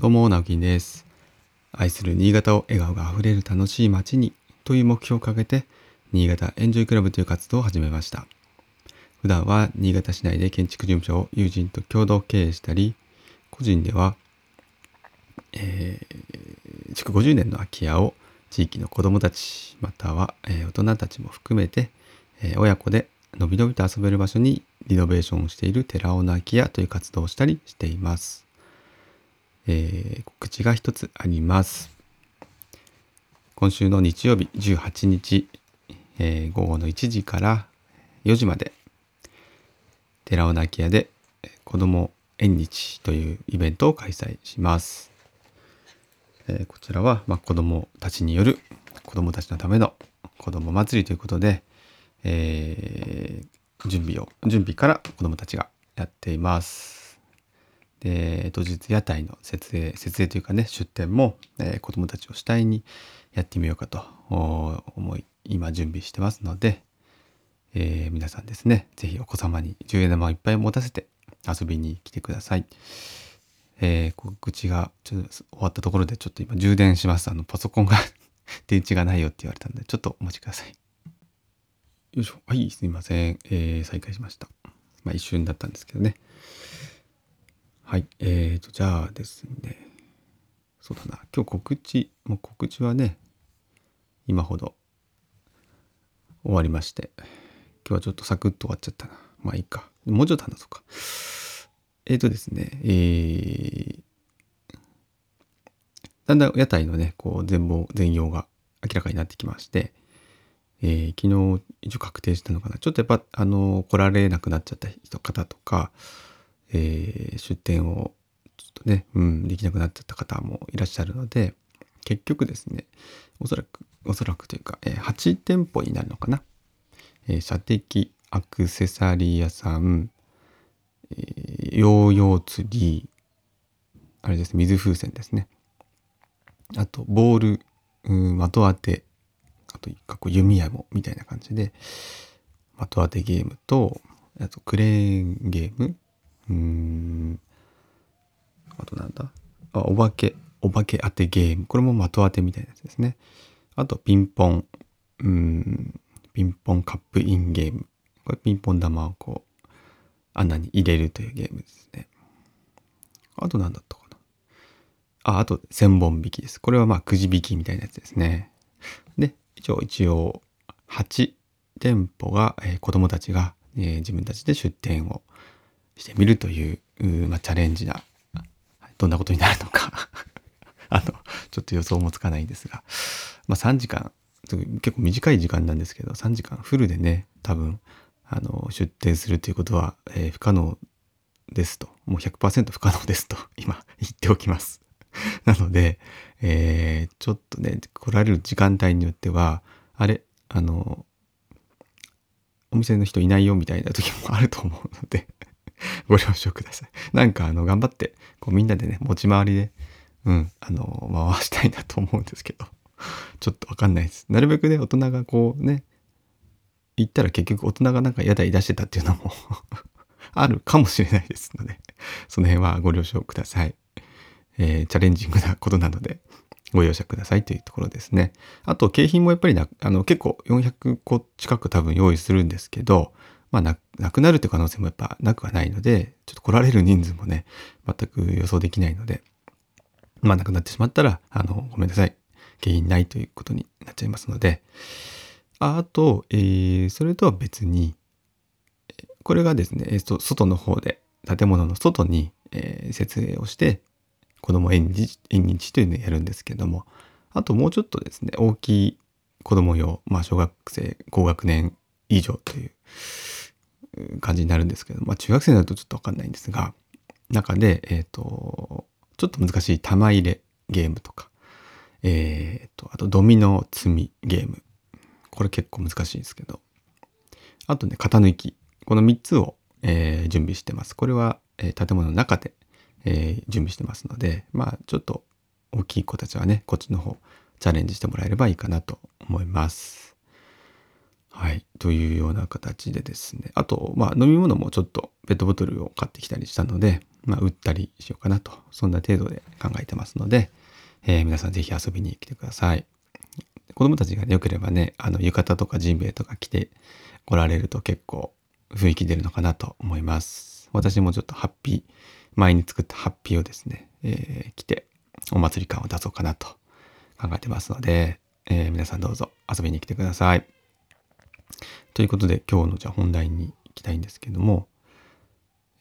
どうも、直樹です。愛する新潟を笑顔があふれる楽しい街にという目標を掲げて、新潟エンジョイクラブという活動を始めました。普段は新潟市内で建築事務所を友人と共同経営したり、個人では、えー、築50年の空き家を地域の子どもたち、または、えー、大人たちも含めて、えー、親子でのびのびと遊べる場所にリノベーションをしている寺尾の空き家という活動をしたりしています。えー、告知が一つあります。今週の日曜日18日、えー、午後の1時から4時まで、寺尾泣屋で子供縁日というイベントを開催します。えー、こちらは、まあ、子供たちによる子供たちのための子供祭りということで、えー、準備を、準備から子供たちがやっています。で当日屋台の設営設営というかね出店も、えー、子どもたちを主体にやってみようかと思い今準備してますので、えー、皆さんですね是非お子様に10円玉をいっぱい持たせて遊びに来てください。えー、告知がちょっと終わったところでちょっと今充電しますあのパソコンが 電池がないよって言われたのでちょっとお待ちください。よいしょはいすいません、えー、再開しました。まあ一瞬だったんですけどね。はい。えーと、じゃあですね。そうだな。今日告知、もう告知はね、今ほど終わりまして、今日はちょっとサクッと終わっちゃったな。まあいいか。もうちょっと話そうか。えーとですね、えー、だんだん屋台のね、こう全貌、全容が明らかになってきまして、えー、昨日一応確定したのかな。ちょっとやっぱ、あの、来られなくなっちゃった人方とか、えー、出店をちょっとね、うん、できなくなっちゃった方もいらっしゃるので、結局ですね、おそらく、おそらくというか、えー、8店舗になるのかな。えー、射的アクセサリー屋さん、えー、ヨーヨー釣り、あれですね、水風船ですね。あと、ボール、うん、的当て、あと、かっこ弓矢も、みたいな感じで、的当てゲームと、あと、クレーンゲーム、うん。あとなんだ？あ、お化け、お化け当てゲーム。これも的当てみたいなやつですね。あと、ピンポン。うん。ピンポンカップインゲーム。これピンポン玉をこう、穴に入れるというゲームですね。あと何だったかな？あ、あと千本引きです。これはまあくじ引きみたいなやつですね。で、一応、一応、8店舗が、えー、子供たちが、えー、自分たちで出店をしてみるというまあ、チャレンジなどんなことになるのか。あのちょっと予想もつかないんですが、まあ、3時間結構短い時間なんですけど3時間フルでね多分あの出店するということは、えー、不可能ですと。もう100%不可能ですと 今言っておきます。なので、えー、ちょっとね来られる時間帯によってはあれあのお店の人いないよみたいな時もあると思うので。ご了承ください。なんかあの頑張ってこうみんなでね持ち回りでうんあの回したいなと思うんですけどちょっとわかんないです。なるべくね大人がこうね行ったら結局大人がなんか屋台出してたっていうのも あるかもしれないですのでその辺はご了承ください。えー、チャレンジングなことなのでご容赦くださいというところですね。あと景品もやっぱりなあの結構400個近く多分用意するんですけどまあな、なくなるっていう可能性もやっぱなくはないので、ちょっと来られる人数もね、全く予想できないので、まあなくなってしまったら、あの、ごめんなさい。原因ないということになっちゃいますので、あと、えー、それとは別に、これがですね、えー、外の方で、建物の外に、えー、設営をして、子供縁日縁日というのをやるんですけども、あともうちょっとですね、大きい子供用、まあ小学生、高学年以上という感じになるんですけど、まあ中学生になるとちょっとわかんないんですが、中で、えっ、ー、と、ちょっと難しい玉入れゲームとか、えっ、ー、と、あとドミノ積みゲーム。これ結構難しいんですけど。あとね、型抜き。この3つを、えー、準備してます。これは、えー、建物の中で、えー、準備してますので、まあちょっと大きい子たちはね、こっちの方チャレンジしてもらえればいいかなと思います。はい。というような形でですね。あと、まあ、飲み物もちょっとペットボトルを買ってきたりしたので、まあ、売ったりしようかなと、そんな程度で考えてますので、えー、皆さんぜひ遊びに来てください。子供たちが良ければね、あの、浴衣とかジンベエとか着て来られると結構雰囲気出るのかなと思います。私もちょっとハッピー、前に作ったハッピーをですね、えー、着てお祭り感を出そうかなと考えてますので、えー、皆さんどうぞ遊びに来てください。ということで今日のじゃあ本題に行きたいんですけども、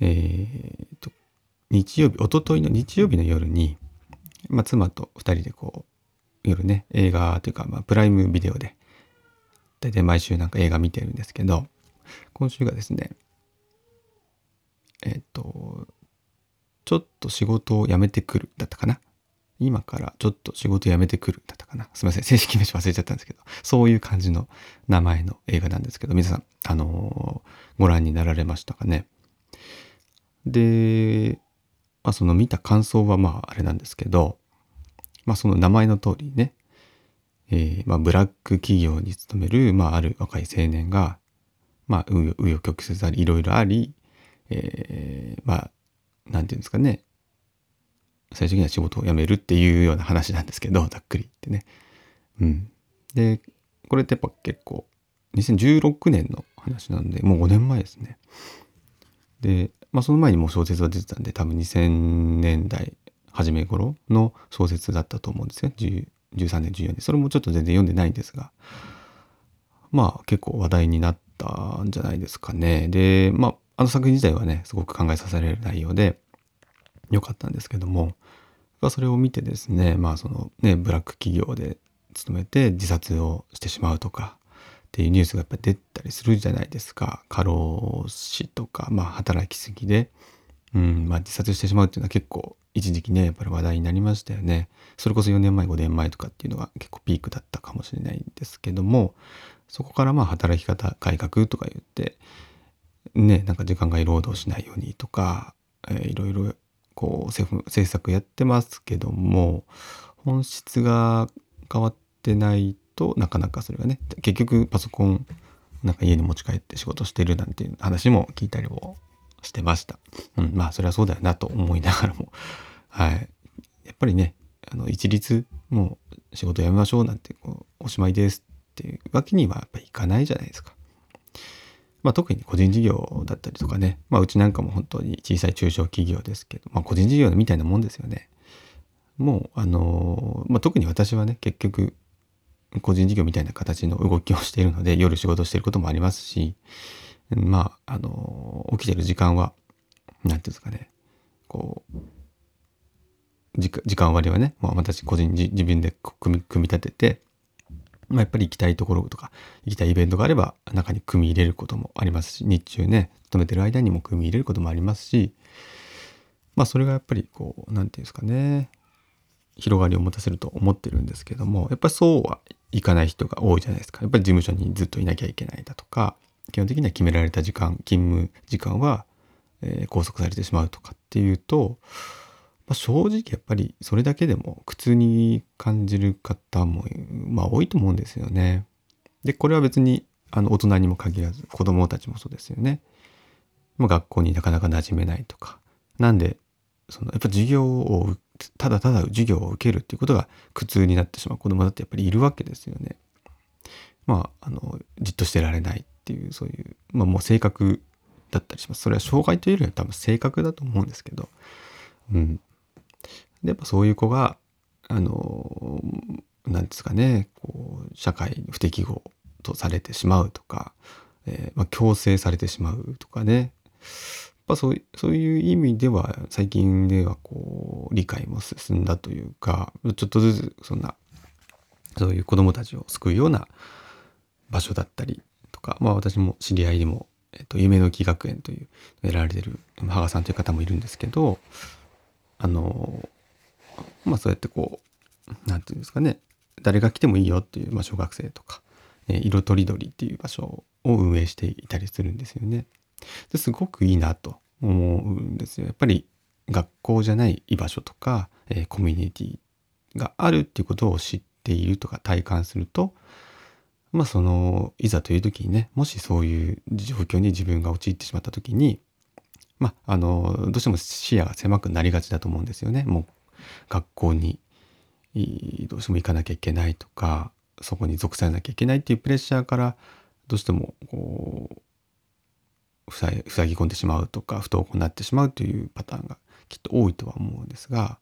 えー、と、日曜日、おとといの日曜日の夜に、まあ、妻と2人でこう、夜ね、映画というか、まあ、プライムビデオで、大体毎週なんか映画見てるんですけど、今週がですね、えっ、ー、と、ちょっと仕事を辞めてくるだったかな。今からちょっと仕事辞めてくるだったかな。すみません。正式名称忘れちゃったんですけど、そういう感じの名前の映画なんですけど、皆さん、あのー、ご覧になられましたかね。で、まあ、その見た感想はまああれなんですけど、まあその名前の通りね、えー、まあブラック企業に勤める、まあある若い青年が、まあ紆余曲折あり、いろいろあり、えー、まあ、なんていうんですかね、最終的には仕事を辞めるっていうような話なんですけど、ざっくり言ってね。うん。で、これってやっぱ結構、2016年の話なんで、もう5年前ですね。で、まあ、その前にもう小説は出てたんで多分2000年代初め頃の小説だったと思うんですよ13年14年それもちょっと全然読んでないんですがまあ結構話題になったんじゃないですかねでまああの作品自体はねすごく考えさせられる内容で良かったんですけどもそれを見てですねまあそのねブラック企業で勤めて自殺をしてしまうとかっていうニュースがやっぱ出たりするじゃないですか。過労死とか、まあ、働きすぎで、うんまあ、自殺してしまうっていうのは結構一時期ねやっぱり話題になりましたよね。それこそ4年前5年前とかっていうのが結構ピークだったかもしれないんですけどもそこからまあ働き方改革とか言ってねなんか時間外労働しないようにとか、えー、いろいろこう政府政策やってますけども本質が変わってないとなかなかそれがね結局パソコンなんか家に持ち帰って仕事してるなんていう話も聞いたりもしてました。うん、まあそれはそうだよなと思いながらもはい。やっぱりねあの一律もう仕事辞めましょうなんてこうおしまいですっていうわけにはやっぱいかないじゃないですか。まあ、特に個人事業だったりとかね、まあ、うちなんかも本当に小さい中小企業ですけど、まあ、個人事業みたいなもんですよね。もう、あのまあ、特に私はね、結局、個人事業みたいな形の動きをしているので夜仕事していることもありますしまああの起きてる時間は何て言うんですかねこう時間割はね、まあ、私個人自分で組み立てて、まあ、やっぱり行きたいところとか行きたいイベントがあれば中に組み入れることもありますし日中ね勤めてる間にも組み入れることもありますしまあそれがやっぱりこう何て言うんですかね広がりを持たせると思ってるんですけどもやっぱりそうはいかない人が多いじゃないですか。やっぱり事務所にずっといなきゃいけないだとか基本的には決められた時間勤務時間は、え、拘束されてしまうとかっていうと、まあ、正直やっぱりそれだけでも苦痛に感じる方も、まあ、多いと思うんですよね。でこれは別にあの大人にも限らず子供たちもそうですよね。まあ、学校になかなか馴染めないとかなんでそのやっぱ授業をただただ授業を受けるっていうことが苦痛になってしまう子供だってやっぱりいるわけですよね。まあ、あの、じっとしてられないっていう、そういう、まあもう性格だったりします。それは障害というよりは多分性格だと思うんですけど、うん。で、やっぱそういう子が、あの、なんですかね、こう、社会不適合とされてしまうとか、えー、まあ、強制されてしまうとかね、ぱそうそういう意味では最近ではこう理解も進んだというかちょっとずつそんなそういう子どもたちを救うような場所だったりとかまあ私も知り合いにも、えっと、夢の木学園というやられてる羽賀さんという方もいるんですけどあのまあそうやってこう何て言うんですかね誰が来てもいいよっていう、まあ、小学生とか、え色とりどりっていう場所を運営していたりするんですよね。ですごくいいなと思うんですよ。やっぱり学校じゃない居場所とか、えー、コミュニティがあるっていうことを知っているとか体感するとまあそのいざという時にねもしそういう状況に自分が陥ってしまった時にまあ、あの、どうしても視野が狭くなりがちだと思うんですよね。もう学校にどうしても行かなきゃいけないとか、そこに属さなきゃいけないっていうプレッシャーからどうしてもこう塞ぎ込んでしまうとか不登校になってしまうというパターンがきっと多いとは思うんですが、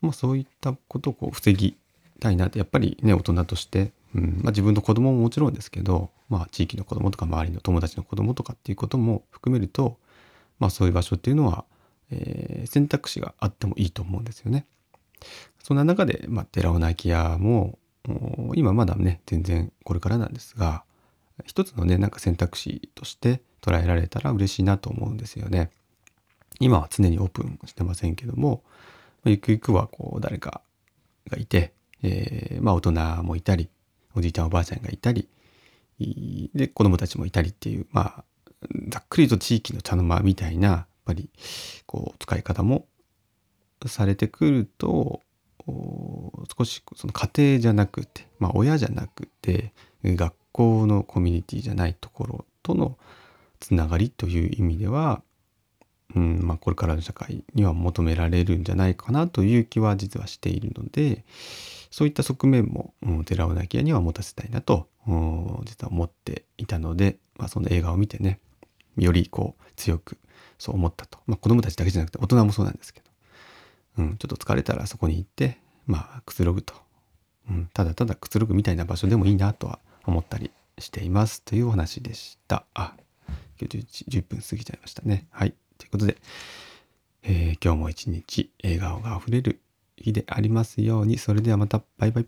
まあ、そういったことをこう防ぎたいなってやっぱりね大人として、うんまあ、自分の子供ももちろんですけど、まあ、地域の子供とか周りの友達の子供とかっていうことも含めると、まあ、そういう場所っていうのは、えー、選択肢があってもいいと思うんですよね。そんな中で、まあ、寺尾泣き屋も今まだね全然これからなんですが一つのねなんか選択肢として捉えられたら嬉しいなと思うんですよね。今は常にオープンしてませんけどもゆくゆくはこう誰かがいて、えー、まあ大人もいたりおじいちゃんおばあちゃんがいたりで子供たちもいたりっていうまあざっくりと地域の茶の間みたいなぱりこう使い方もされてくると少しその家庭じゃなくて、まあ、親じゃなくて学校のコミュニティじゃないところとのつながりという意味では、うんまあ、これからの社会には求められるんじゃないかなという気は実はしているのでそういった側面も、うん、寺尾泣屋には持たせたいなと、うん、実は思っていたので、まあ、その映画を見てねよりこう強くそう思ったと、まあ、子供たちだけじゃなくて大人もそうなんですけどうん、ちょっと疲れたらそこに行って、まあ、くつろぐと。うん、ただただくつろぐみたいな場所でもいいなとは思ったりしていますというお話でした。あ、今日 10, 10分過ぎちゃいましたね。はい。ということで、えー、今日も一日笑顔があふれる日でありますように、それではまたバイバイ。